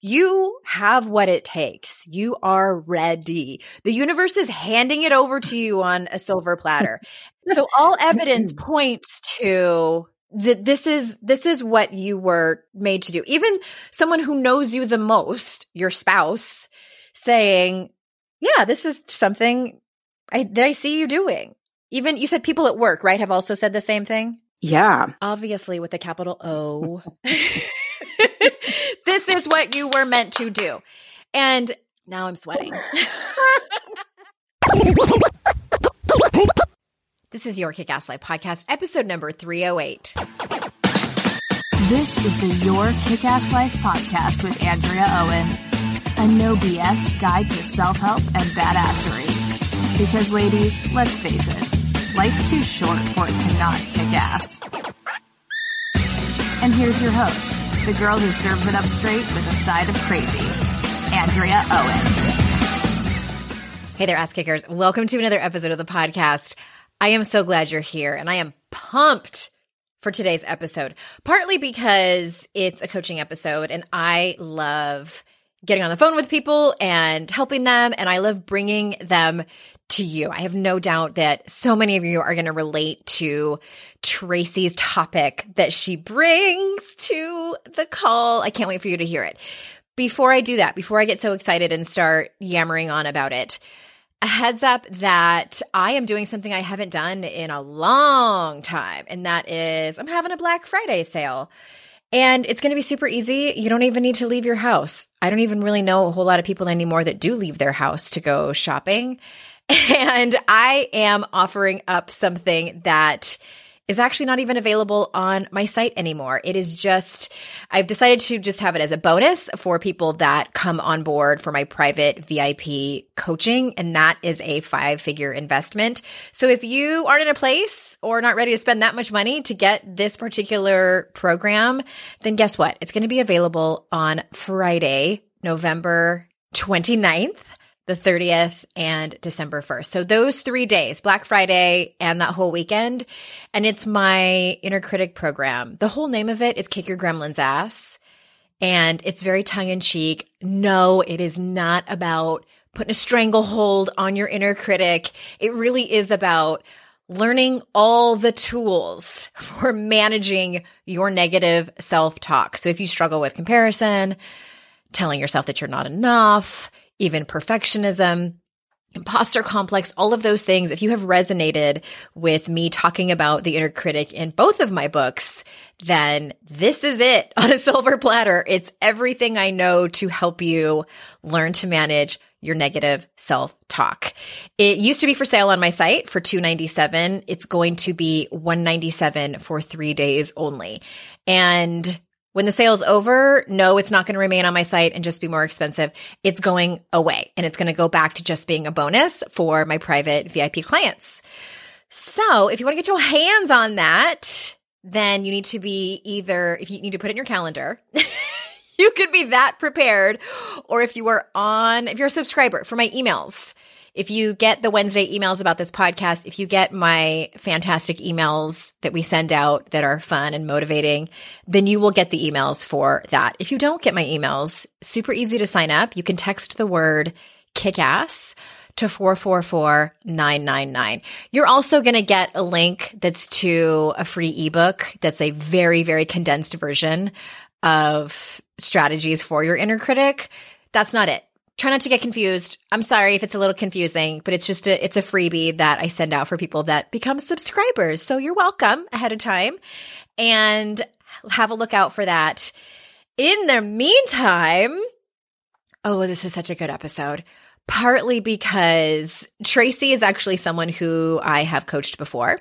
You have what it takes. You are ready. The universe is handing it over to you on a silver platter. so all evidence points to that this is this is what you were made to do. Even someone who knows you the most, your spouse, saying, "Yeah, this is something I that I see you doing." Even you said people at work, right, have also said the same thing? Yeah. Obviously with a capital O. this is what you were meant to do. And now I'm sweating. this is your Kick Ass Life podcast, episode number 308. This is the Your Kick Ass Life podcast with Andrea Owen, a no BS guide to self help and badassery. Because, ladies, let's face it, life's too short for it to not kick ass. And here's your host, the girl who serves it up straight with a side of crazy, Andrea Owen. Hey there, ass kickers. Welcome to another episode of the podcast. I am so glad you're here and I am pumped for today's episode, partly because it's a coaching episode and I love getting on the phone with people and helping them. And I love bringing them to you. I have no doubt that so many of you are going to relate to Tracie's topic that she brings to the call. I can't wait for you to hear it. Before I do that, before I get so excited and start yammering on about it, a heads up that I am doing something I haven't done in a long time, and that is I'm having a Black Friday sale. And it's going to be super easy. You don't even need to leave your house. I don't even really know a whole lot of people anymore that do leave their house to go shopping. And I am offering up something that is actually not even available on my site anymore. It is just, I've decided to just have it as a bonus for people that come on board for my private VIP coaching. And that is a five figure investment. So if you aren't in a place or not ready to spend that much money to get this particular program, then guess what? It's going to be available on Friday, November 29th the 30th and December 1st. So those three days, Black Friday and that whole weekend. And it's my inner critic program. The whole name of it is Kick Your Gremlin's Ass. And it's very tongue in cheek. No, it is not about putting a stranglehold on your inner critic. It really is about learning all the tools for managing your negative self talk. So if you struggle with comparison, telling yourself that you're not enough, even perfectionism, imposter complex, all of those things. If you have resonated with me talking about the inner critic in both of my books, then this is it on a silver platter. It's everything I know to help you learn to manage your negative self talk. It used to be for sale on my site for 297. It's going to be 197 for 3 days only. And when the sale's over, no, it's not going to remain on my site and just be more expensive. It's going away and it's going to go back to just being a bonus for my private VIP clients. So if you want to get your hands on that, then you need to be either, if you need to put it in your calendar, you could be that prepared. Or if you are on, if you're a subscriber for my emails, if you get the Wednesday emails about this podcast, if you get my fantastic emails that we send out that are fun and motivating, then you will get the emails for that. If you don't get my emails, super easy to sign up. You can text the word kick ass to 444999. You're also going to get a link that's to a free ebook that's a very, very condensed version of strategies for your inner critic. That's not it. Try not to get confused. I'm sorry if it's a little confusing, but it's just a it's a freebie that I send out for people that become subscribers. So you're welcome ahead of time and have a look out for that. In the meantime, oh, this is such a good episode. Partly because Tracie is actually someone who I have coached before,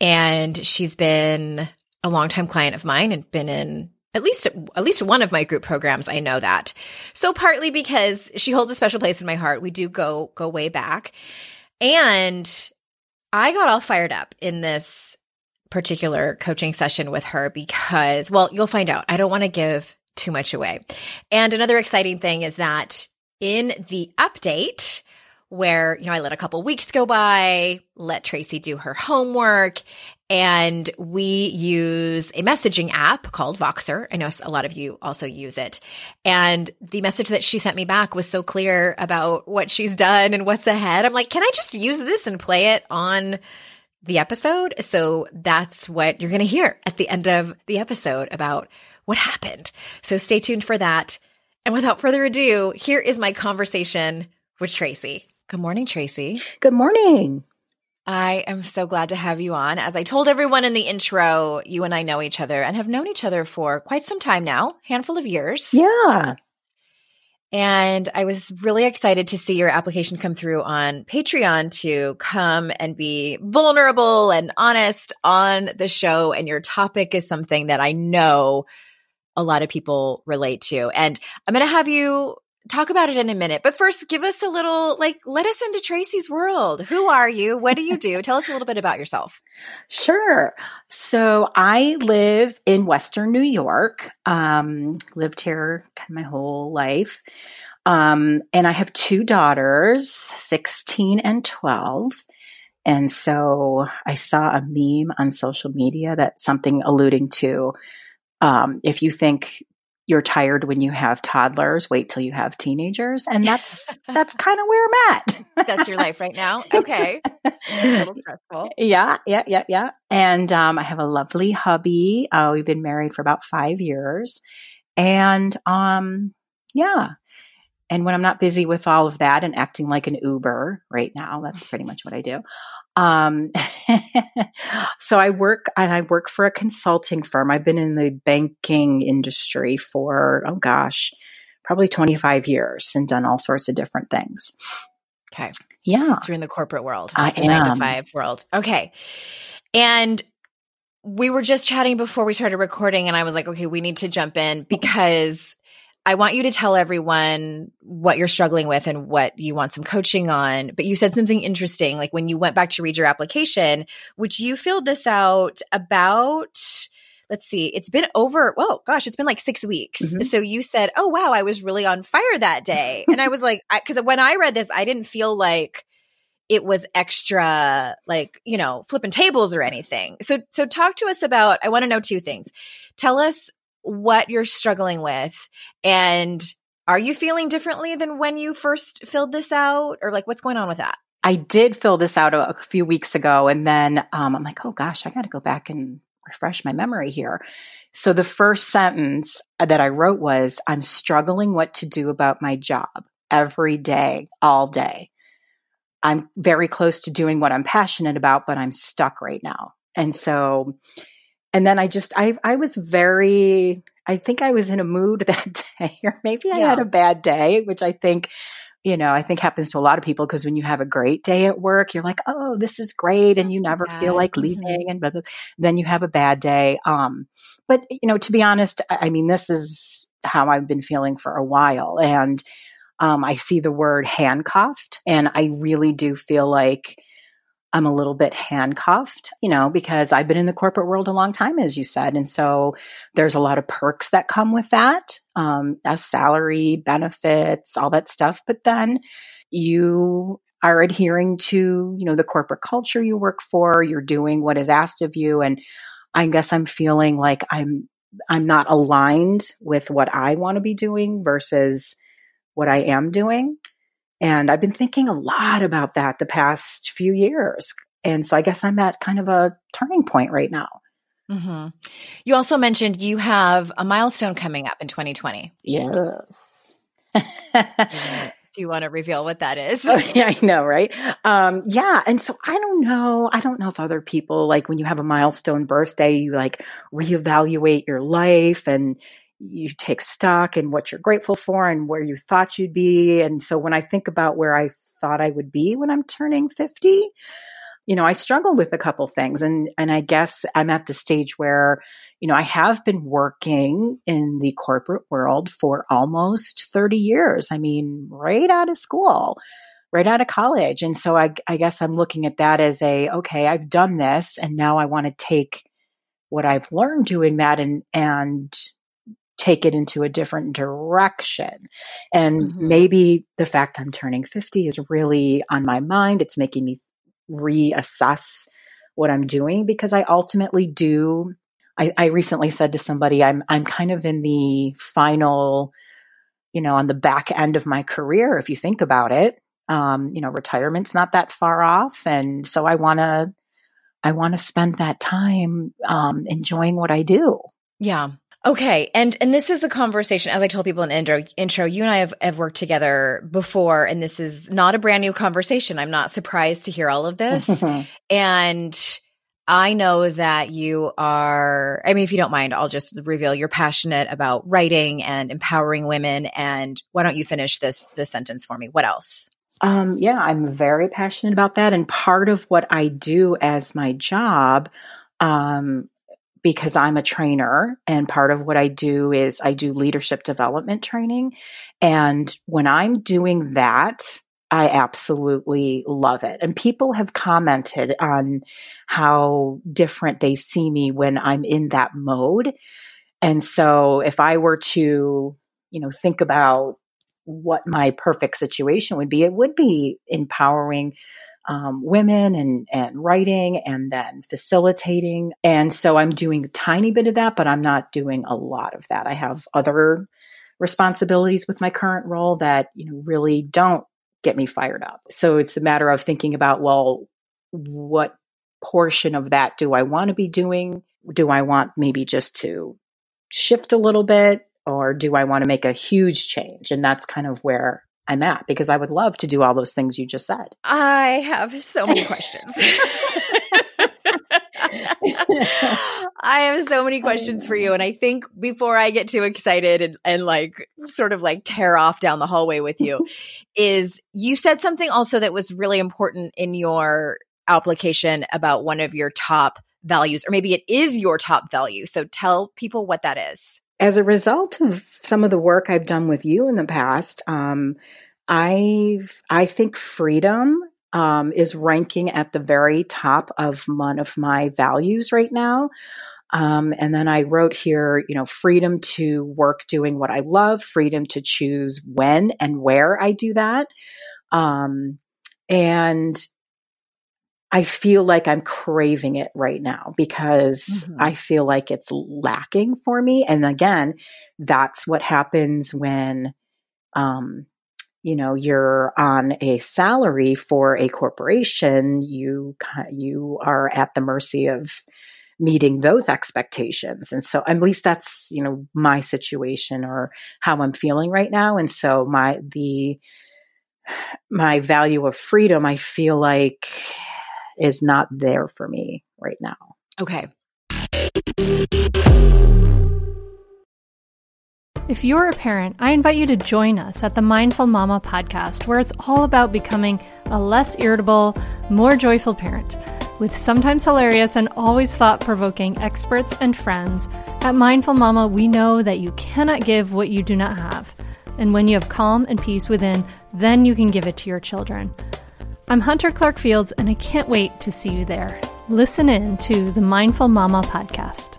and she's been a longtime client of mine and been in at least at least one of my group programs i know that. So partly because she holds a special place in my heart. We do go go way back. And i got all fired up in this particular coaching session with her because well you'll find out. I don't want to give too much away. And another exciting thing is that in the update where you know I let a couple weeks go by, let Tracie do her homework, and we use a messaging app called Voxer. I know a lot of you also use it. And the message that she sent me back was so clear about what she's done and what's ahead. I'm like, can I just use this and play it on the episode? So that's what you're going to hear at the end of the episode about what happened. So stay tuned for that. And without further ado, here is my conversation with Tracie. Good morning, Tracie. Good morning. I am so glad to have you on. As I told everyone in the intro, you and I know each other and have known each other for quite some time now, handful of years. Yeah. And I was really excited to see your application come through on Patreon to come and be vulnerable and honest on the show. And your topic is something that I know a lot of people relate to. And I'm going to have you talk about it in a minute. But first, give us a little, like, let us into Tracie's world. Who are you? What do you do? Tell us a little bit about yourself. Sure. So I live in Western New York. Um, lived here kind of my whole life. Um, and I have two daughters, 16 and 12. And so I saw a meme on social media that something alluding to um, if you think you're tired when you have toddlers wait till you have teenagers. And that's that's kind of where i'm at. That's your life right now? Okay. A yeah yeah yeah yeah. And um, i have a lovely hubby. Uh, we've been married for about five years. And um yeah. And when i'm not busy with all of that and acting like an uber right now that's pretty much what i do um, so I work and I work for a consulting firm. I've been in the banking industry for, oh gosh, probably 25 years and done all sorts of different things. Okay. Yeah. So you're in the corporate world, I the am. nine to five world. Okay. And we were just chatting before we started recording, and I was like, okay, we need to jump in because I want you to tell everyone what you're struggling with and what you want some coaching on. But you said something interesting. Like when you went back to read your application, which you filled this out about, let's see, it's been over, well, gosh, it's been like six weeks. Mm-hmm. So you said, oh, wow, I was really on fire that day. and I was like, because when I read this, I didn't feel like, it was extra like you know flipping tables or anything so so talk to us about i want to know two things tell us what you're struggling with and are you feeling differently than when you first filled this out or like what's going on with that? I did fill this out a, a few weeks ago and then um, i'm like oh gosh i got to go back and refresh my memory here. So the first sentence that i wrote was i'm struggling what to do about my job every day all day. I'm very close to doing what i'm passionate about but i'm stuck right now. And so and then I just I I was very I think I was in a mood that day or maybe I yeah. had a bad day which I think you know I think happens to a lot of people because when you have a great day at work you're like oh this is great and That's you never bad. feel like mm-hmm. leaving mm-hmm. and blah, blah. then you have a bad day um but you know to be honest I mean this is how I've been feeling for a while and um, I see the word handcuffed and I really do feel like I'm a little bit handcuffed, you know, because I've been in the corporate world a long time, as you said. And so there's a lot of perks that come with that, um, as salary, benefits, all that stuff. But then you are adhering to, you know, the corporate culture you work for, you're doing what is asked of you. And I guess I'm feeling like I'm, I'm not aligned with what I want to be doing versus what I am doing. And I've been thinking a lot about that the past few years. And so I guess I'm at kind of a turning point right now. Mm-hmm. You also mentioned you have a milestone coming up in 2020. Yes. Do you want to reveal what that is? Oh, yeah, I know, right? Um, yeah. And so I don't know. I don't know if other people, like when you have a milestone birthday, you like reevaluate your life and you take stock in what you're grateful for and where you thought you'd be. And so when I think about where I thought I would be when I'm turning 50, you know, I struggle with a couple things and, and I guess I'm at the stage where, you know, I have been working in the corporate world for almost 30 years. I mean, right out of school, right out of college. And so I, I guess I'm looking at that as a, okay, I've done this and now I want to take what I've learned doing that and, and take it into a different direction. And mm-hmm. maybe the fact I'm turning 50 is really on my mind. It's making me reassess what I'm doing because I ultimately do. I, I recently said to somebody, I'm I'm kind of in the final, you know, on the back end of my career. If you think about it, um, you know, retirement's not that far off, and so I want to, I want to spend that time um, enjoying what I do. Yeah, Okay. And and this is a conversation, as I told people in the intro, intro, you and I have, have worked together before, and this is not a brand new conversation. I'm not surprised to hear all of this. and I know that you are, I mean, if you don't mind, I'll just reveal you're passionate about writing and empowering women. And why don't you finish this this sentence for me? What else? Um, yeah, I'm very passionate about that. And part of what I do as my job, um, because I'm a trainer and part of what I do is I do leadership development training. And when I'm doing that, I absolutely love it. And people have commented on how different they see me when I'm in that mode. And so if I were to, you know, think about what my perfect situation would be, it would be empowering um, women and and writing and then facilitating. And so I'm doing a tiny bit of that, but I'm not doing a lot of that. I have other responsibilities with my current role that you know really don't get me fired up. So it's a matter of thinking about well, what portion of that do I want to be doing? Do I want maybe just to shift a little bit or do I want to make a huge change? And that's kind of where I'm at because I would love to do all those things you just said. I have so many questions. I have so many questions for you. And I think before I get too excited and, and like sort of like tear off down the hallway with you, is you said something also that was really important in your application about one of your top values, or maybe it is your top value. So tell people what that is as a result of some of the work I've done with you in the past, um, I've I think freedom um, is ranking at the very top of one of my values right now. Um, and then I wrote here, you know, freedom to work doing what I love, freedom to choose when and where I do that. Um, and I feel like I'm craving it right now because mm-hmm. I feel like it's lacking for me. And again, that's what happens when, um, you know, you're on a salary for a corporation. You, you are at the mercy of meeting those expectations. And so at least that's, you know, my situation or how I'm feeling right now. And so my, the, my value of freedom, I feel like is not there for me right now. Okay. If you're a parent, I invite you to join us at the Mindful Mama podcast, where it's all about becoming a less irritable, more joyful parent. With sometimes hilarious and always thought provoking experts and friends, at Mindful Mama, we know that you cannot give what you do not have. And when you have calm and peace within, then you can give it to your children. I'm Hunter Clark Fields, and I can't wait to see you there. Listen in to the Mindful Mama podcast.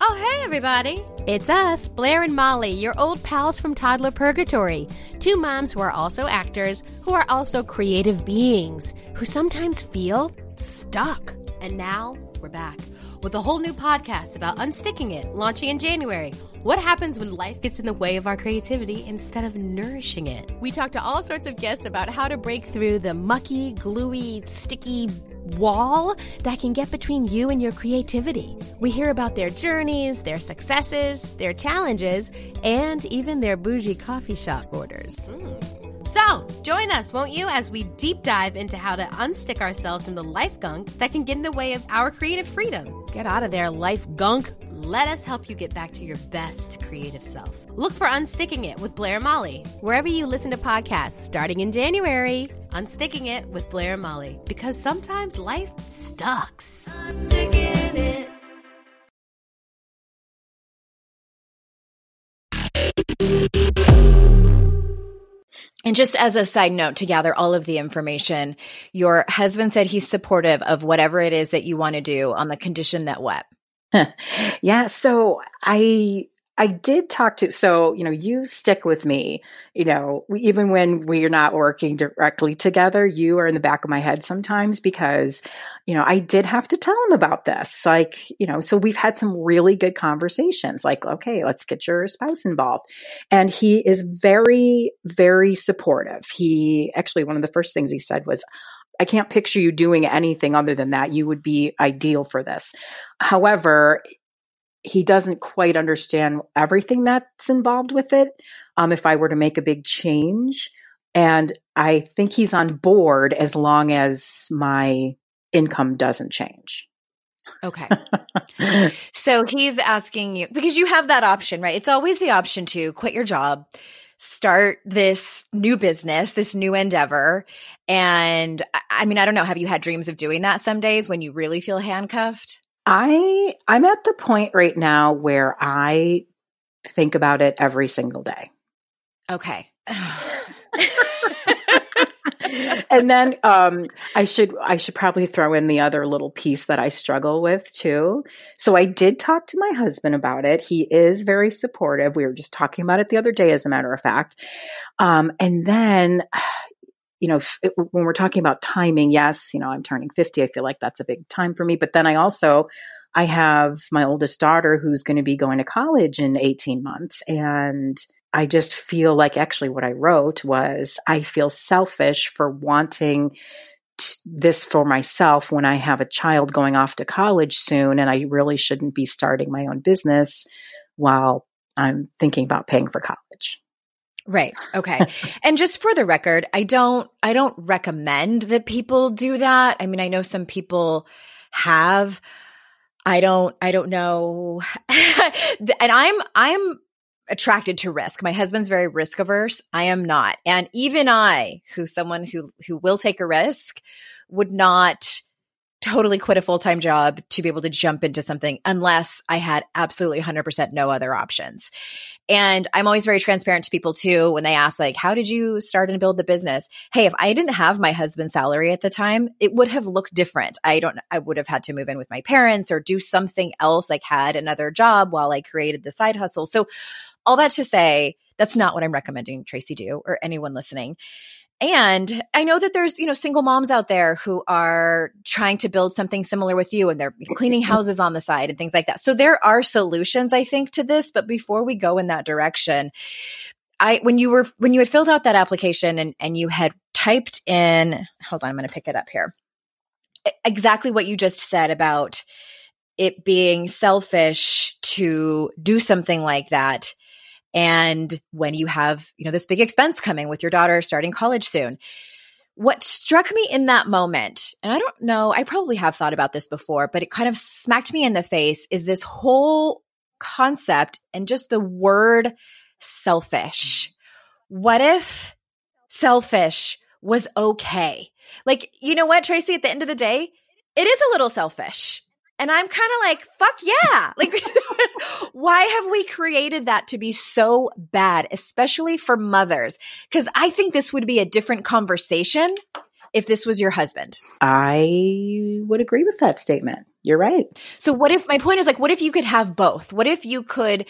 Oh, hey, everybody. It's us, Blair and Molly, your old pals from Toddler Purgatory. Two moms who are also actors, who are also creative beings, who sometimes feel stuck. And now we're back with a whole new podcast about unsticking it, launching in January. What happens when life gets in the way of our creativity instead of nourishing it? We talk to all sorts of guests about how to break through the mucky, gluey, sticky wall that can get between you and your creativity. We hear about their journeys, their successes, their challenges, and even their bougie coffee shop orders. Mm. So, join us, won't you, as we deep dive into how to unstick ourselves from the life gunk that can get in the way of our creative freedom. Get out of there, life gunk. Let us help you get back to your best creative self. Look for Unsticking It with Blair and Molly, wherever you listen to podcasts starting in January. Unsticking It with Blair and Molly, because sometimes life sucks. Unsticking it. And just as a side note to gather all of the information, your husband said he's supportive of whatever it is that you want to do on the condition that what? yeah. So I I did talk to, so, you know, you stick with me, you know, even when we're not working directly together, you are in the back of my head sometimes because, you know, I did have to tell him about this. Like, you know, so we've had some really good conversations like, okay, let's get your spouse involved. And he is very, very supportive. He actually, one of the first things he said was, I can't picture you doing anything other than that. You would be ideal for this. However, he doesn't quite understand everything that's involved with it. Um, if I were to make a big change, and I think he's on board as long as my income doesn't change. Okay. so he's asking you because you have that option, right? It's always the option to quit your job, start this new business, this new endeavor. And I mean, I don't know, have you had dreams of doing that some days when you really feel handcuffed? I I'm at the point right now where I think about it every single day. Okay. and then um, I should I should probably throw in the other little piece that I struggle with too. So I did talk to my husband about it. He is very supportive. We were just talking about it the other day, as a matter of fact. Um, and then you know, it, when we're talking about timing, yes, you know, I'm turning 50. I feel like that's a big time for me. But then I also, I have my oldest daughter who's going to be going to college in 18 months. And I just feel like actually what I wrote was I feel selfish for wanting t- this for myself when I have a child going off to college soon. And I really shouldn't be starting my own business while I'm thinking about paying for college. Right. Okay. and just for the record, I don't I don't recommend that people do that. I mean, I know some people have I don't I don't know. and I'm I'm attracted to risk. My husband's very risk averse. I am not. And even I, who someone who who will take a risk, would not totally quit a full time job to be able to jump into something unless I had absolutely 100% no other options. And I'm always very transparent to people too when they ask, like, how did you start and build the business? Hey, if I didn't have my husband's salary at the time, it would have looked different. I don't, I would have had to move in with my parents or do something else, like had another job while I created the side hustle. So, all that to say, that's not what I'm recommending Tracie do or anyone listening. And I know that there's, you know, single moms out there who are trying to build something similar with you and they're cleaning mm-hmm. houses on the side and things like that. So there are solutions, I think, to this. But before we go in that direction, I, when you were, when you had filled out that application and, and you had typed in, hold on, I'm going to pick it up here. Exactly what you just said about it being selfish to do something like that and when you have, you know, this big expense coming with your daughter starting college soon. What struck me in that moment, and I don't know, I probably have thought about this before, but it kind of smacked me in the face is this whole concept and just the word selfish. What if selfish was okay? Like, you know what, Tracie, at the end of the day, it is a little selfish. And I'm kind of like, fuck yeah. Like, why have we created that to be so bad, especially for mothers? Because I think this would be a different conversation if this was your husband. I would agree with that statement. You're right. So what if my point is like what if you could have both? What if you could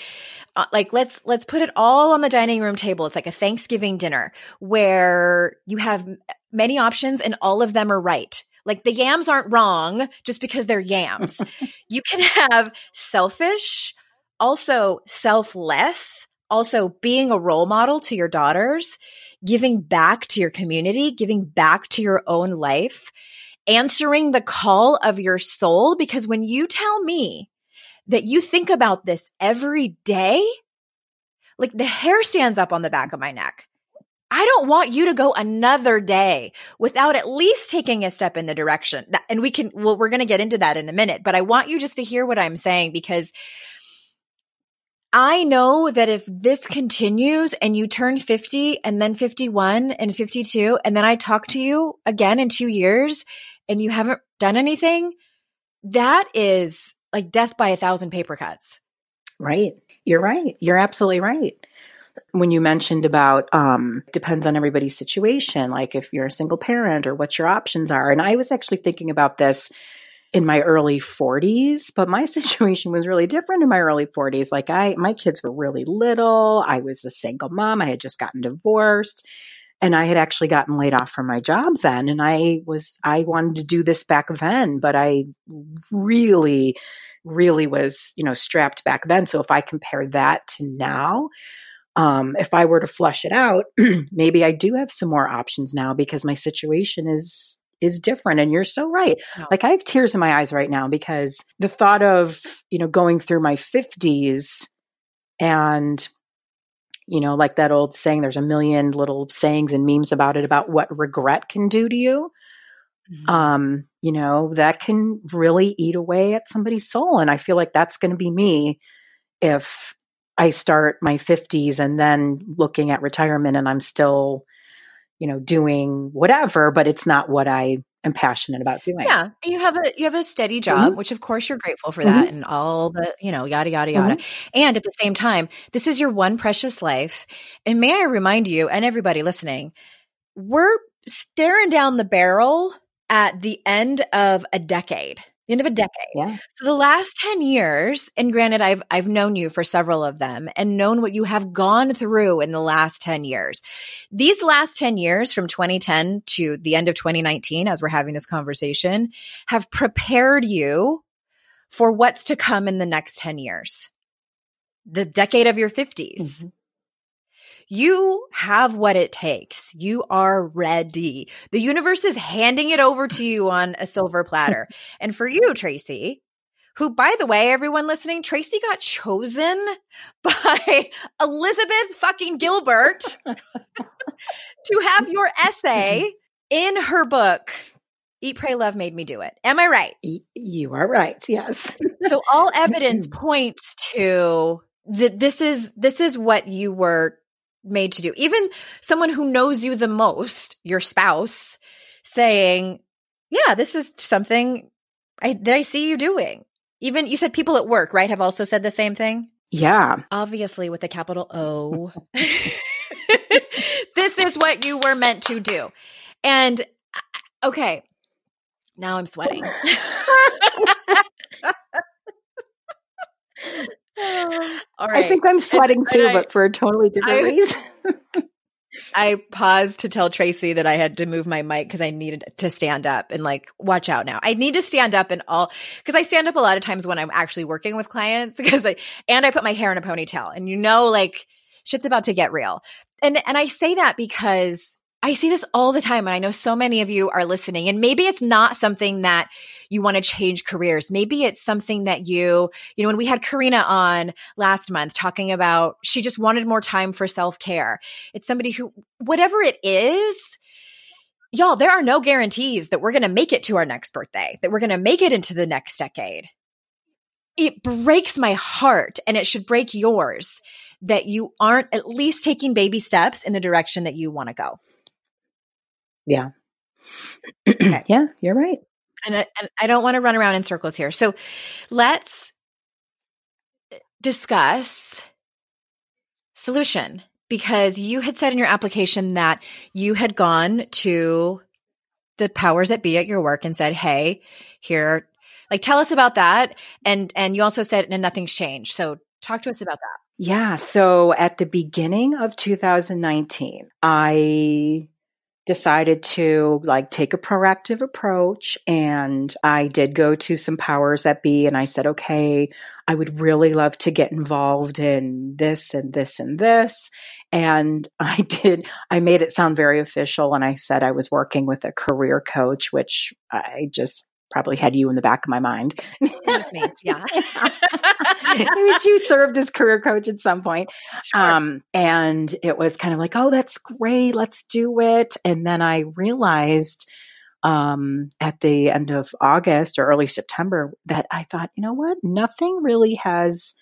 uh, like let's let's put it all on the dining room table. It's like a Thanksgiving dinner where you have many options and all of them are right. Like the yams aren't wrong just because they're yams. you can have selfish, also selfless, also being a role model to your daughters, giving back to your community, giving back to your own life, answering the call of your soul. Because when you tell me that you think about this every day, like the hair stands up on the back of my neck. I don't want you to go another day without at least taking a step in the direction. And we can, well, we're going to get into that in a minute, but I want you just to hear what I'm saying because I know that if this continues and you turn 50 and then 51 and 52, and then I talk to you again in two years and you haven't done anything, that is like death by a thousand paper cuts. Right. You're right. You're absolutely right when you mentioned about um, depends on everybody's situation, like if you're a single parent or what your options are. And I was actually thinking about this in my early 40s, but my situation was really different in my early 40s. Like I, my kids were really little. I was a single mom. I had just gotten divorced and I had actually gotten laid off from my job then. And I was, I wanted to do this back then, but I really, really was, you know, strapped back then. So if I compare that to now, um, if I were to flush it out, maybe I do have some more options now because my situation is is different. And you're so right. Like I have tears in my eyes right now because the thought of you know going through my fifties and you know like that old saying, there's a million little sayings and memes about it about what regret can do to you. Mm-hmm. Um, you know that can really eat away at somebody's soul, and I feel like that's going to be me if I start my 50s and then looking at retirement and I'm still, you know, doing whatever, but it's not what I am passionate about doing. Yeah. You have a you have a steady job, mm-hmm. which of course you're grateful for that mm-hmm. and all the, you know, yada yada yada. Mm-hmm. And at the same time, this is your one precious life. And may I remind you and everybody listening, we're staring down the barrel at the end of a decade the end of a decade. Yeah. So the last 10 years, and granted, I've, I've known you for several of them and known what you have gone through in the last 10 years. These last 10 years from 2010 to the end of 2019, as we're having this conversation, have prepared you for what's to come in the next 10 years. The decade of your 50s. Mm-hmm. You have what it takes. You are ready. The universe is handing it over to you on a silver platter. and for you, Tracie, who, by the way, everyone listening, Tracie got chosen by Elizabeth fucking Gilbert to have your essay in her book. Eat, Pray, Love made me do it. Am I right? You are right. Yes. so all evidence points to that this is this is what you were made to do. Even someone who knows you the most, your spouse, saying, "Yeah, this is something I that I see you doing." Even you said people at work, right, have also said the same thing. Yeah, obviously with a capital O. this is what you were meant to do, and okay, now I'm sweating. All right. I think I'm sweating too, I, but for a totally different I, reason. I paused to tell Tracie that I had to move my mic because I needed to stand up and like watch out now. I need to stand up and all because I stand up a lot of times when I'm actually working with clients because I and I put my hair in a ponytail and you know like shit's about to get real. And and I say that because I see this all the time. And I know so many of you are listening. And maybe it's not something that you want to change careers. Maybe it's something that you, you know, when we had Karina on last month talking about she just wanted more time for self care. It's somebody who, whatever it is, y'all, there are no guarantees that we're going to make it to our next birthday, that we're going to make it into the next decade. It breaks my heart and it should break yours that you aren't at least taking baby steps in the direction that you want to go. Yeah. Okay. yeah, you're right. And I, and I don't want to run around in circles here. So let's eh, discuss solution because you had said in your application that you had gone to the powers that be at your work and said, "Hey, here like tell us about that." And and you also said and nothing's changed. So talk to us about that. Yeah, so at the beginning of 2019, I decided to like take a proactive approach and I did go to some powers that be and I said, okay, I would really love to get involved in this and this and this. And I did, I made it sound very official and I said I was working with a career coach, which I just probably had you in the back of my mind. just means, yeah. Which you served as career coach at some point. Sure. Um, and it was kind of like, oh, that's great. Let's do it. And then I realized um, at the end of August or early September that I thought, you know what? Nothing really has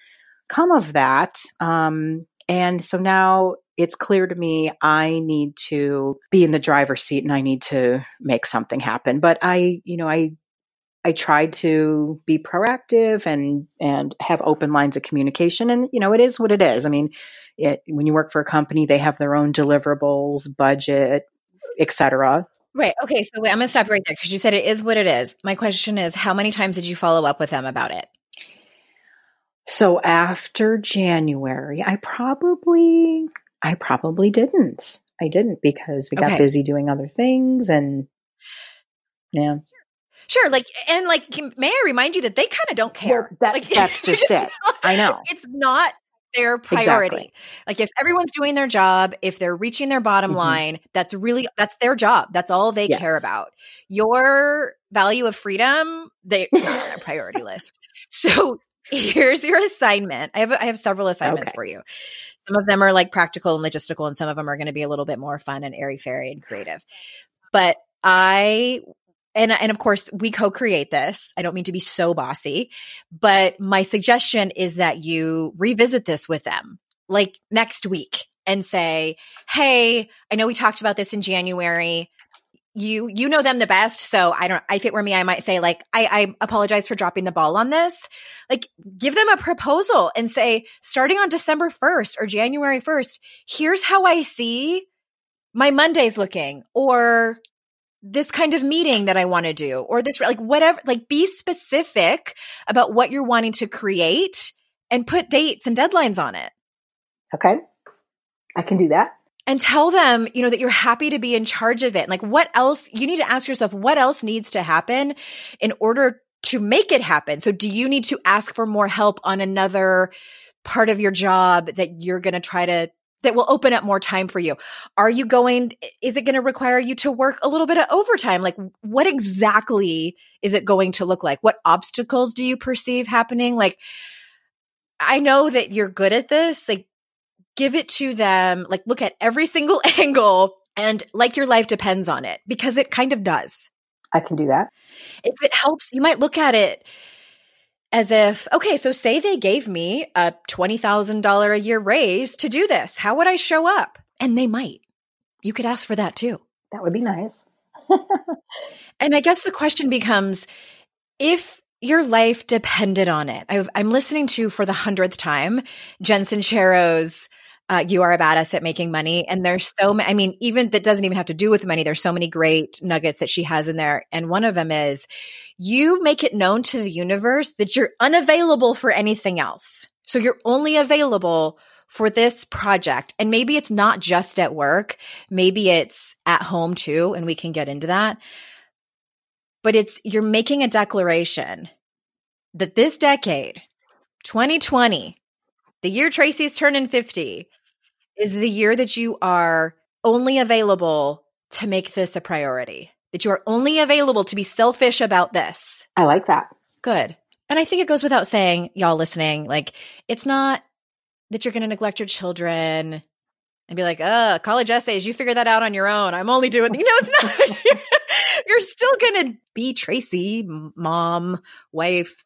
come of that. Um, and so now it's clear to me I need to be in the driver's seat and I need to make something happen. But I, you know, I I tried to be proactive and and have open lines of communication. And you know, it is what it is. I mean, it, when you work for a company, they have their own deliverables, budget, etc. Right. Okay. So wait, I'm going to stop right there because you said it is what it is. My question is, how many times did you follow up with them about it? So after January, I probably I probably didn't. I didn't because we got Okay. busy doing other things and yeah. Sure. Like, and like, can- may I remind you that they kind of don't care. Well, that- like, that's just it. not- I know. It's not their priority. Exactly. Like, if everyone's doing their job, if they're reaching their bottom Mhm. line, that's really, that's their job. That's all they care about. Your value of freedom, they, they're not on their priority list. So here's your assignment. I have, I have several assignments Okay. for you. Some of them are like practical and logistical, and some of them are going to be a little bit more fun and airy fairy and creative. But I and and of course we co-create this. I don't mean to be so bossy, but my suggestion is that you revisit this with them like next week and say, "Hey, I know we talked about this in January. You you know them the best, so I don't if it were me I might say like I I apologize for dropping the ball on this. Like give them a proposal and say starting on December 1st or January 1st, here's how I see my Mondays looking or this kind of meeting that I want to do or this like whatever like be specific about what you're wanting to create and put dates and deadlines on it Okay. I can do that. and tell them you know that you're happy to be in charge of it like what else you need to ask yourself what else needs to happen in order to make it happen so do you need to ask for more help on another part of your job that you're going to try to that will open up more time for you. Are you going is it going to require you to work a little bit of overtime? Like what exactly is it going to look like? What obstacles do you perceive happening? Like i know that you're good at this like give it to them. Like look at every single angle and like your life depends on it because it kind of does. I can do that. if it helps you might look at it as if okay so say they gave me a $20000 a year raise to do this how would i show up and they might you could ask for that too That would be nice. and I guess the question becomes if your life depended on it. i I'm listening to for the hundredth time Jen Sincero's uh, "You Are a Badass at Making Money," and there's so many. I mean, even that doesn't even have to do with money. There's so many great nuggets that she has in there, and one of them is you make it known to the universe that you're unavailable for anything else. So you're only available for this project. And maybe it's not just at work, maybe it's at home too, and we can get into that. But it's you're making a declaration that this decade, 2020, the year Tracie's turning 50, is the year that you are only available to make this a priority. That you are only available to be selfish about this. I like that. Good. And I think it goes without saying, y'all listening, like it's not that you're going to neglect your children and be like, uh, college essays, you figure that out on your own. I'm only doing, you know, it's not, you're still going to be Tracie, mom, wife,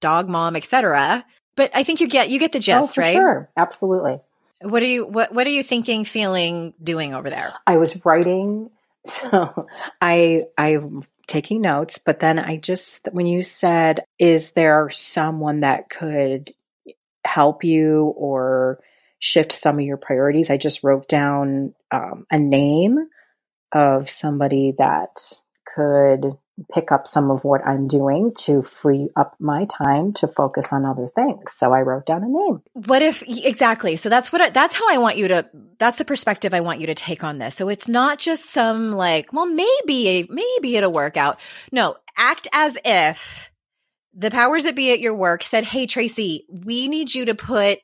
dog mom, etc. But I think you get, you get the oh, gist, for right? sure. Absolutely. What are you, what, what are you thinking, feeling, doing over there? I was writing, so I I'm taking notes, but then I just when you said, "Is there someone that could help you or shift some of your priorities?" I just wrote down um, a name of somebody that could pick up some of what I'm doing to free up my time to focus on other things. So I wrote down a name. What if exactly? So that's what I, that's how I want you to that's the perspective I want you to take on this. So it's not just some like, well maybe maybe it'll work out. No, act as if the powers that be at your work said, "Hey Tracie, we need you to put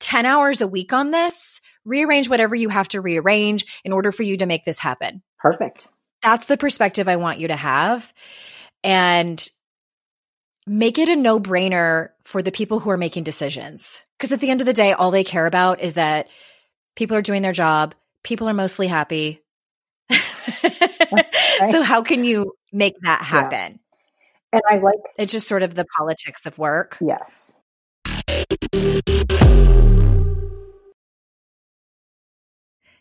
10 hours a week on this. Rearrange whatever you have to rearrange in order for you to make this happen." Perfect. That's the perspective I want you to have. And make it a no brainer for the people who are making decisions. Because at the end of the day, all they care about is that people are doing their job, people are mostly happy. So, how can you make that happen? Yeah. And I like it's just sort of the politics of work. Yes.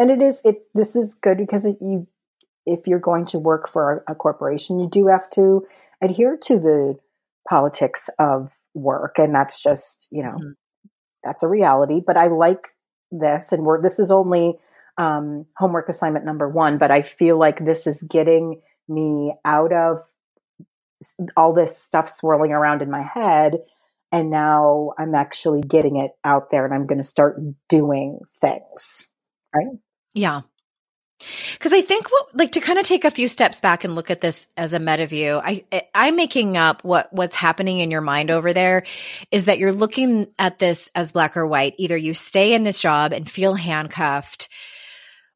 And it is it. This is good because it, you, if you're going to work for a, a corporation, you do have to adhere to the politics of work, and that's just you know mm-hmm. that's a reality. But I like this, and we're this is only um, homework assignment number one, but I feel like this is getting me out of all this stuff swirling around in my head and now I'm actually getting it out there and I'm going to start doing things. Right. Yeah. Because I think what, like to kind of take a few steps back and look at this as a meta view, I, I'm making up what, what's happening in your mind over there is that you're looking at this as black or white. Either you stay in this job and feel handcuffed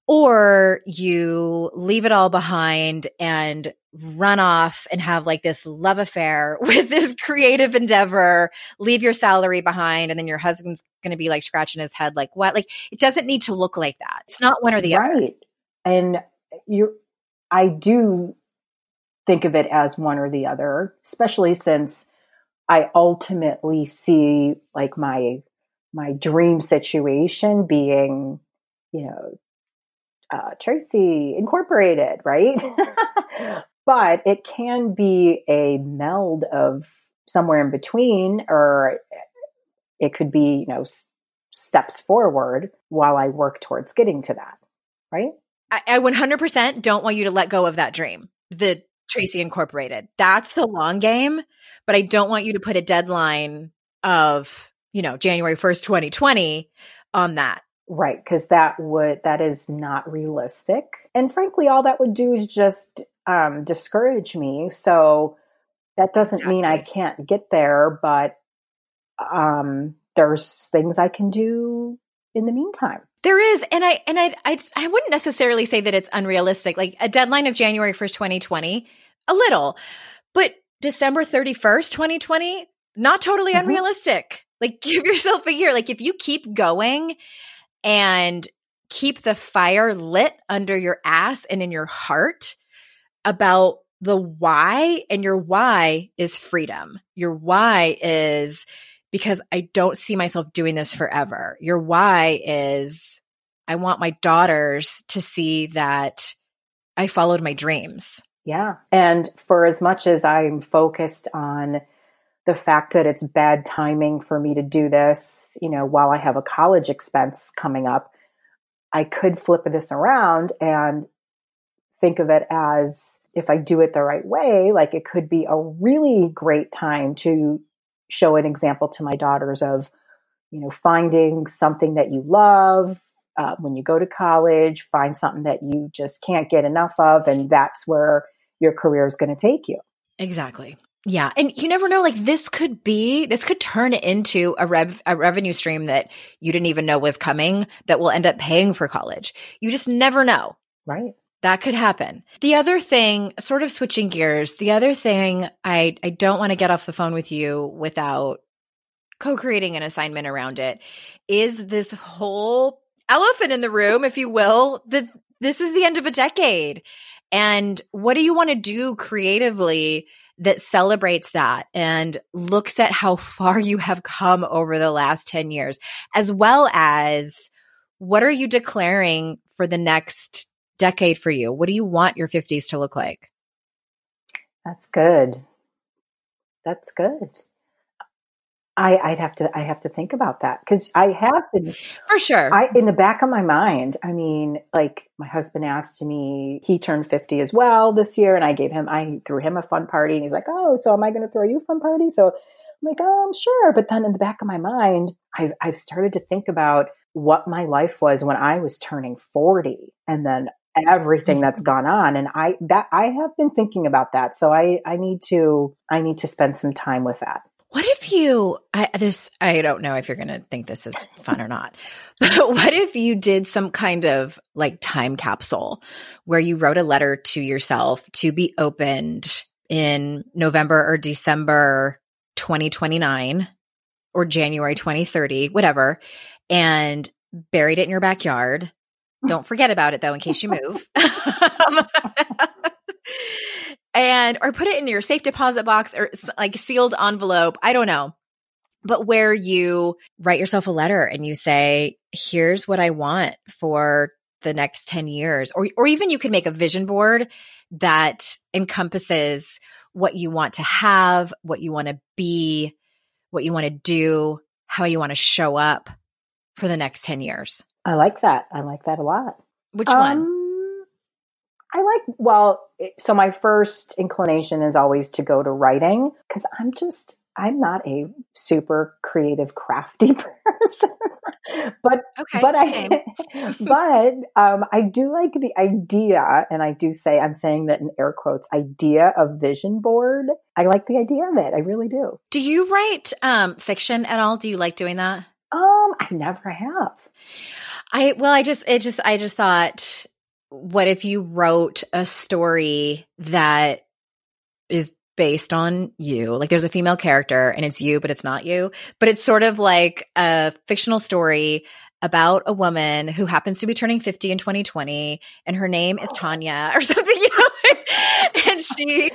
or you leave it all behind and run off and have like this love affair with this creative endeavor, leave your salary behind, and then your husband's going to be like scratching his head, like, what? Like, it doesn't need to look like that. It's not one or the right. other. Right. And eh, you, I do think of it as one or the other, especially since I ultimately see like my, my dream situation being, you know, uh, Tracie Incorporated, right? but it can be a meld of somewhere in between, or it could be, you know, s- steps forward while I work towards getting to that, right? I, I 100% don't want you to let go of that dream, the Tracie Incorporated. That's the long game, but I don't want you to put a deadline of, you know, January 1st, 2020 on that Right, because that would that is not realistic, and frankly, all that would do is just um, discourage me. So that doesn't exactly. mean I can't get there, but um, there's things I can do in the meantime. There is, and I and I I I wouldn't necessarily say that it's unrealistic. Like a deadline of January first, twenty twenty, a little, but December thirty first, twenty twenty, not totally mm-hmm. unrealistic. Like give yourself a year. Like if you keep going and keep the fire lit under your ass and in your heart about the why. And your why is freedom. Your why is because I don't see myself doing this forever. Your why is I want my daughters to see that I followed my dreams. Yeah. And for as much as I'm focused on the fact that it's bad timing for me to do this, you know, while I have a college expense coming up, I could flip this around and think of it as if I do it the right way, like it could be a really great time to show an example to my daughters of, you know, finding something that you love uh, when you go to college, find something that you just can't get enough of, and that's where your career is going to take you. Exactly. Yeah. And you never know, like this could be, this could turn into a rev, a revenue stream that you didn't even know was coming that will end up paying for college. You just never know. Right. That could happen. The other thing, sort of switching gears, the other thing I, I don't want to get off the phone with you without co-creating an assignment around it is this whole elephant in the room, if you will, that this is the end of a decade. And what do you want to do creatively that celebrates that and looks at how far you have come over the last 10 years, as well as what are you declaring for the next decade for you? What do you want your 50s to look like? That's good. That's good. I, I'd have to I have to think about that because I have been for sure. I in the back of my mind. I mean, like my husband asked me. He turned fifty as well this year, and I gave him I threw him a fun party, and he's like, "Oh, so am I going to throw you a fun party?" So I'm like, "Oh, I'm sure." But then in the back of my mind, I've I've started to think about what my life was when I was turning forty, and then everything that's mm-hmm. gone on and i that i have been thinking about that so i i need to i need to spend some time with that what if you, I, this, I don't know if you're going to think this is fun or not, but what if you did some kind of like time capsule where you wrote a letter to yourself to be opened in November or December 2029 or January 2030, whatever, and buried it in your backyard. Don't forget about it though, in case you move. Um, and or put it in your safe deposit box or like sealed envelope. I don't know. But where you write yourself a letter and you say, here's what I want for the next 10 years. Or, or even you could make a vision board that encompasses what you want to have, what you want to be, what you want to do, how you want to show up for the next 10 years. I like that. I like that a lot. Which um, one? I like, well, so my first inclination is always to go to writing because I'm just, I'm not a super creative, crafty person. but, okay, but I, but, um, I do like the idea, and I do say, I'm saying that in air quotes, idea of vision board. I like the idea of it. I really do. Do you write, um, fiction at all? Do you like doing that? Um, I never have. I, well, I just, it just, I just thought, what if you wrote a story that is based on you? Like there's a female character and it's you, but it's not you. But it's sort of like a fictional story about a woman who happens to be turning 50 in 2020 and her name is oh. Tanya or something, you know? and she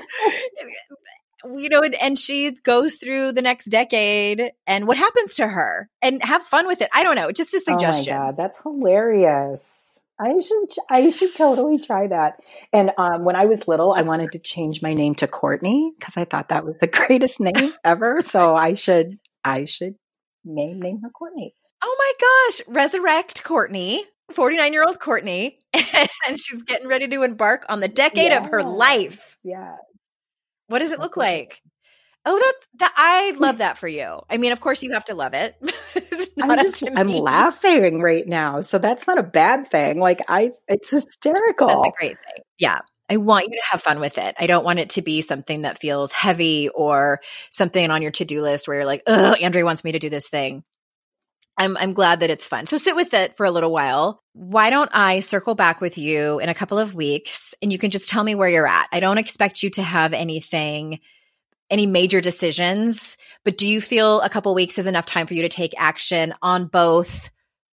you know, and she goes through the next decade and what happens to her and have fun with it. I don't know, just a suggestion. Oh my God, that's hilarious. I should I should totally try that. And um, when I was little, I wanted to change my name to Courtney because I thought that was the greatest name ever. So I should I should name name her Courtney. Oh my gosh! Resurrect Courtney, forty nine year old Courtney, and she's getting ready to embark on the decade yeah. of her life. Yeah. What does it look like? Oh, that that I love that for you. I mean, of course, you have to love it. I'm just I'm laughing right now. So that's not a bad thing. Like I it's hysterical. That's a great thing. Yeah. I want you to have fun with it. I don't want it to be something that feels heavy or something on your to-do list where you're like, "Oh, Andrea wants me to do this thing." I'm I'm glad that it's fun. So sit with it for a little while. Why don't I circle back with you in a couple of weeks and you can just tell me where you're at. I don't expect you to have anything any major decisions, but do you feel a couple weeks is enough time for you to take action on both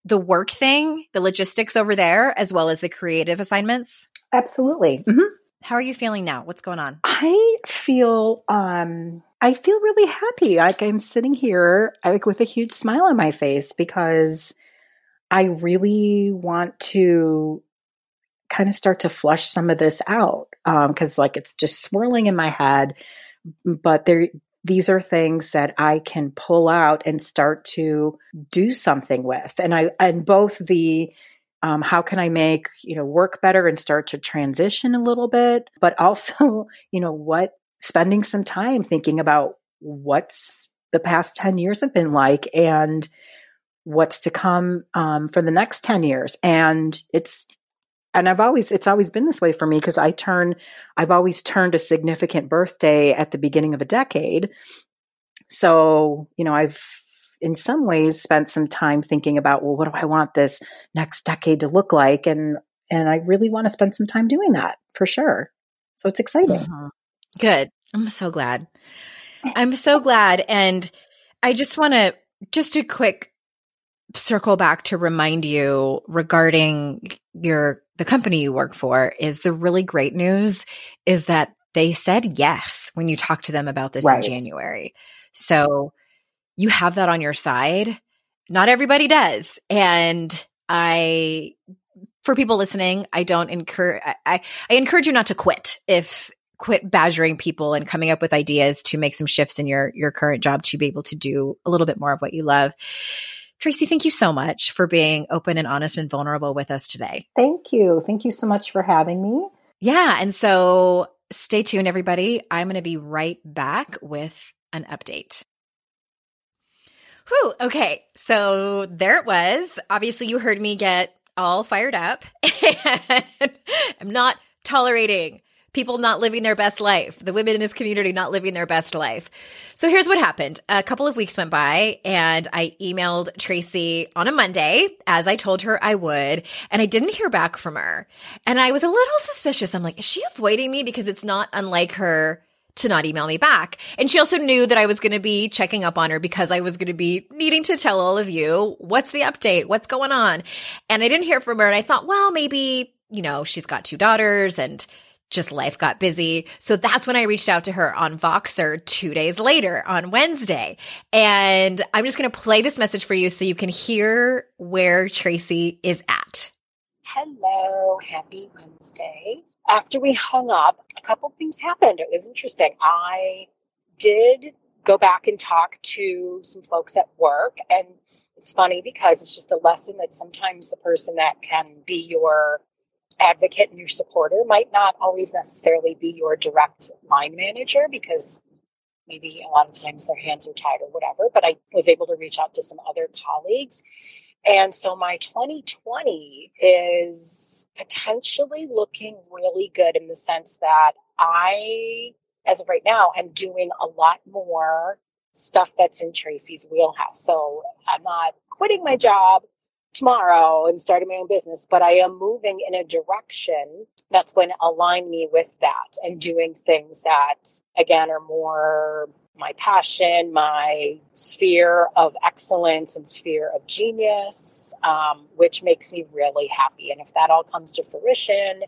the work thing, the logistics over there, as well as the creative assignments? Absolutely. Mm-hmm. How are you feeling now? What's going on? I feel um I feel really happy. Like I'm sitting here like with a huge smile on my face because I really want to kind of start to flush some of this out because um, like it's just swirling in my head. But there, these are things that I can pull out and start to do something with. And I and both the um, how can I make you know work better and start to transition a little bit, but also you know what spending some time thinking about what's the past 10 years have been like and what's to come um, for the next 10 years. And it's, and I've always, it's always been this way for me because I turn, I've always turned a significant birthday at the beginning of a decade. So, you know, I've, in some ways spent some time thinking about, well, what do I want this next decade to look like? And, and I really want to spend some time doing that for sure. So it's exciting. Mm-hmm. Good. I'm so glad. I'm so glad. And I just want to, just a quick circle back to remind you regarding your, the company you work for is the really great news is that they said yes when you talked to them about this right. in January. So you have that on your side. Not everybody does. And I, for people listening, I don't encourage, I, I encourage you not to quit if quit badgering people and coming up with ideas to make some shifts in your your current job to be able to do a little bit more of what you love. Tracie, thank you so much for being open and honest and vulnerable with us today. Thank you. Thank you so much for having me. Yeah, and so stay tuned everybody. I'm going to be right back with an update. Whew, okay. So there it was. Obviously you heard me get all fired up and I'm not tolerating people not living their best life, the women in this community not living their best life. So here's what happened. A couple of weeks went by and I emailed Tracie on a Monday as I told her I would, and I didn't hear back from her. And I was a little suspicious. I'm like, is she avoiding me? Because it's not unlike her to not email me back. And she also knew that I was going to be checking up on her because I was going to be needing to tell all of you what's the update, what's going on. And I didn't hear from her. And I thought, well, maybe, you know, she's got two daughters and just life got busy. So that's when I reached out to her on Voxer two days later on Wednesday. And I'm just going to play this message for you so you can hear where Tracie is at. Hello, happy Wednesday. After we hung up, a couple things happened. It was interesting. I did go back and talk to some folks at work and it's funny because it's just a lesson that sometimes the person that can be your advocate and your supporter might not always necessarily be your direct line manager because maybe a lot of times their hands are tied or whatever. But I was able to reach out to some other colleagues. And so my 2020 is potentially looking really good in the sense that I, as of right now, am doing a lot more stuff that's in Tracie's wheelhouse. So I'm not quitting my job tomorrow and starting my own business, but I am moving in a direction that's going to align me with that and doing things that, again, are more my passion, my sphere of excellence and sphere of genius, um, which makes me really happy. And if that all comes to fruition,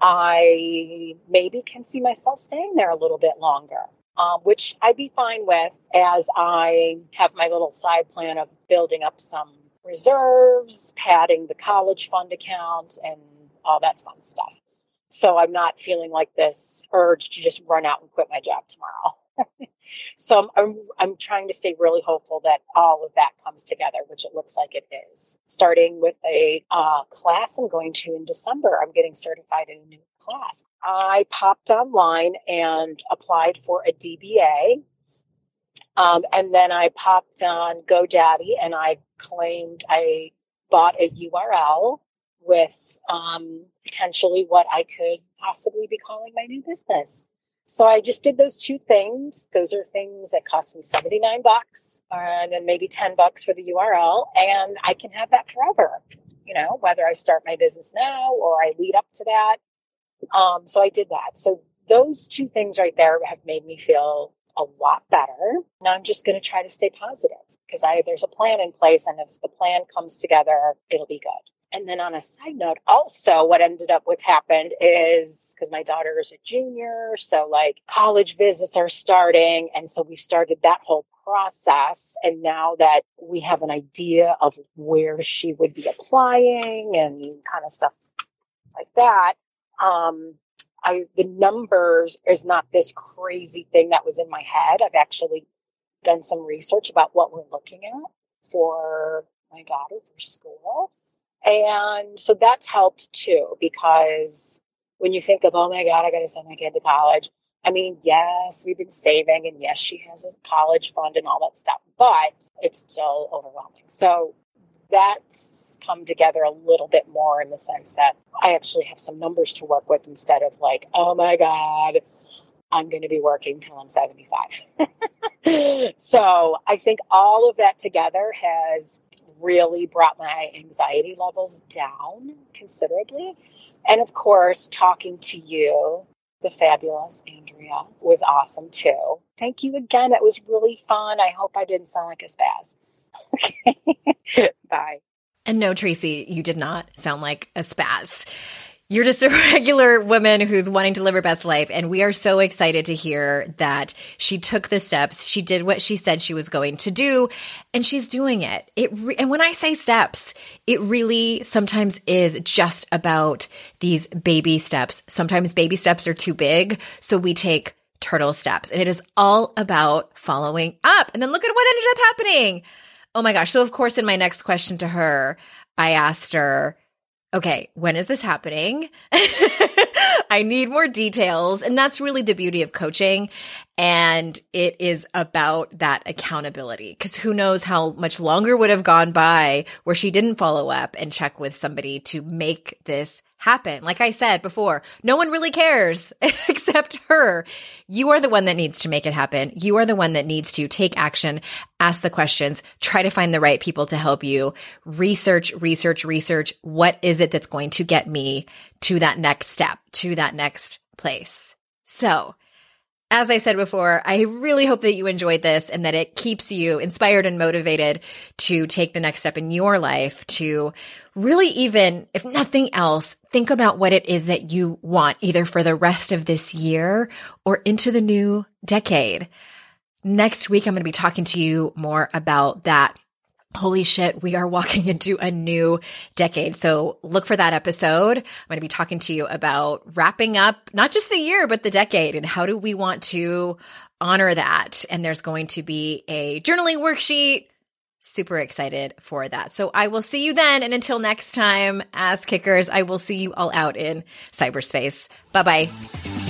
I maybe can see myself staying there a little bit longer. Um, which I'd be fine with as I have my little side plan of building up some reserves, padding the college fund account, and all that fun stuff. So I'm not feeling like this urge to just run out and quit my job tomorrow. so I'm, I'm, I'm trying to stay really hopeful that all of that comes together, which it looks like it is. Starting with a uh, class I'm going to in December, I'm getting certified in a new class. I popped online and applied for a DBA. Um, and then I popped on GoDaddy and I claimed I bought a URL with um, potentially what I could possibly be calling my new business. So I just did those two things. Those are things that cost me 79 bucks and then maybe 10 bucks for the URL. And I can have that forever, you know, whether I start my business now or I lead up to that. Um, so I did that. So those two things right there have made me feel a lot better. Now I'm just going to try to stay positive because I there's a plan in place, and if the plan comes together, it'll be good. And then on a side note, also what ended up what's happened is because my daughter is a junior, so like college visits are starting, and so we started that whole process. And now that we have an idea of where she would be applying and kind of stuff like that, um, I the numbers is not this crazy thing that was in my head. I've actually done some research about what we're looking at for my daughter for school. And so that's helped too, because when you think of, oh my God, I got to send my kid to college. I mean, yes, we've been saving and yes, she has a college fund and all that stuff, but it's still overwhelming. So that's come together a little bit more in the sense that I actually have some numbers to work with instead of like, oh my God, I'm going to be working till I'm 75. so I think all of that together has really brought my anxiety levels down considerably. And of course, talking to you, the fabulous Andrea, was awesome too. Thank you again. That was really fun. I hope I didn't sound like a spaz. Okay. Bye. And no, Tracie, you did not sound like a spaz. You're just a regular woman who's wanting to live her best life. And we are so excited to hear that she took the steps. She did what she said she was going to do, and she's doing it. It re- and when I say steps, it really sometimes is just about these baby steps. Sometimes baby steps are too big, so we take turtle steps. And it is all about following up. And then look at what ended up happening. Oh my gosh. So, of course, in my next question to her, I asked her, okay, when is this happening? I need more details. And that's really the beauty of coaching. And it is about that accountability because who knows how much longer would have gone by where she didn't follow up and check with somebody to make this happen. Like I said before, no one really cares except her. You are the one that needs to make it happen. You are the one that needs to take action, ask the questions, try to find the right people to help you, research, research, research. What is it that's going to get me to that next step, to that next place? So as I said before, I really hope that you enjoyed this and that it keeps you inspired and motivated to take the next step in your life to really even, if nothing else, think about what it is that you want either for the rest of this year or into the new decade. Next week, I'm going to be talking to you more about that Holy shit, we are walking into a new decade. So look for that episode. I'm going to be talking to you about wrapping up not just the year, but the decade and how do we want to honor that. And there's going to be a journaling worksheet. Super excited for that. So I will see you then. And until next time, ass kickers, I will see you all out in cyberspace. Bye bye.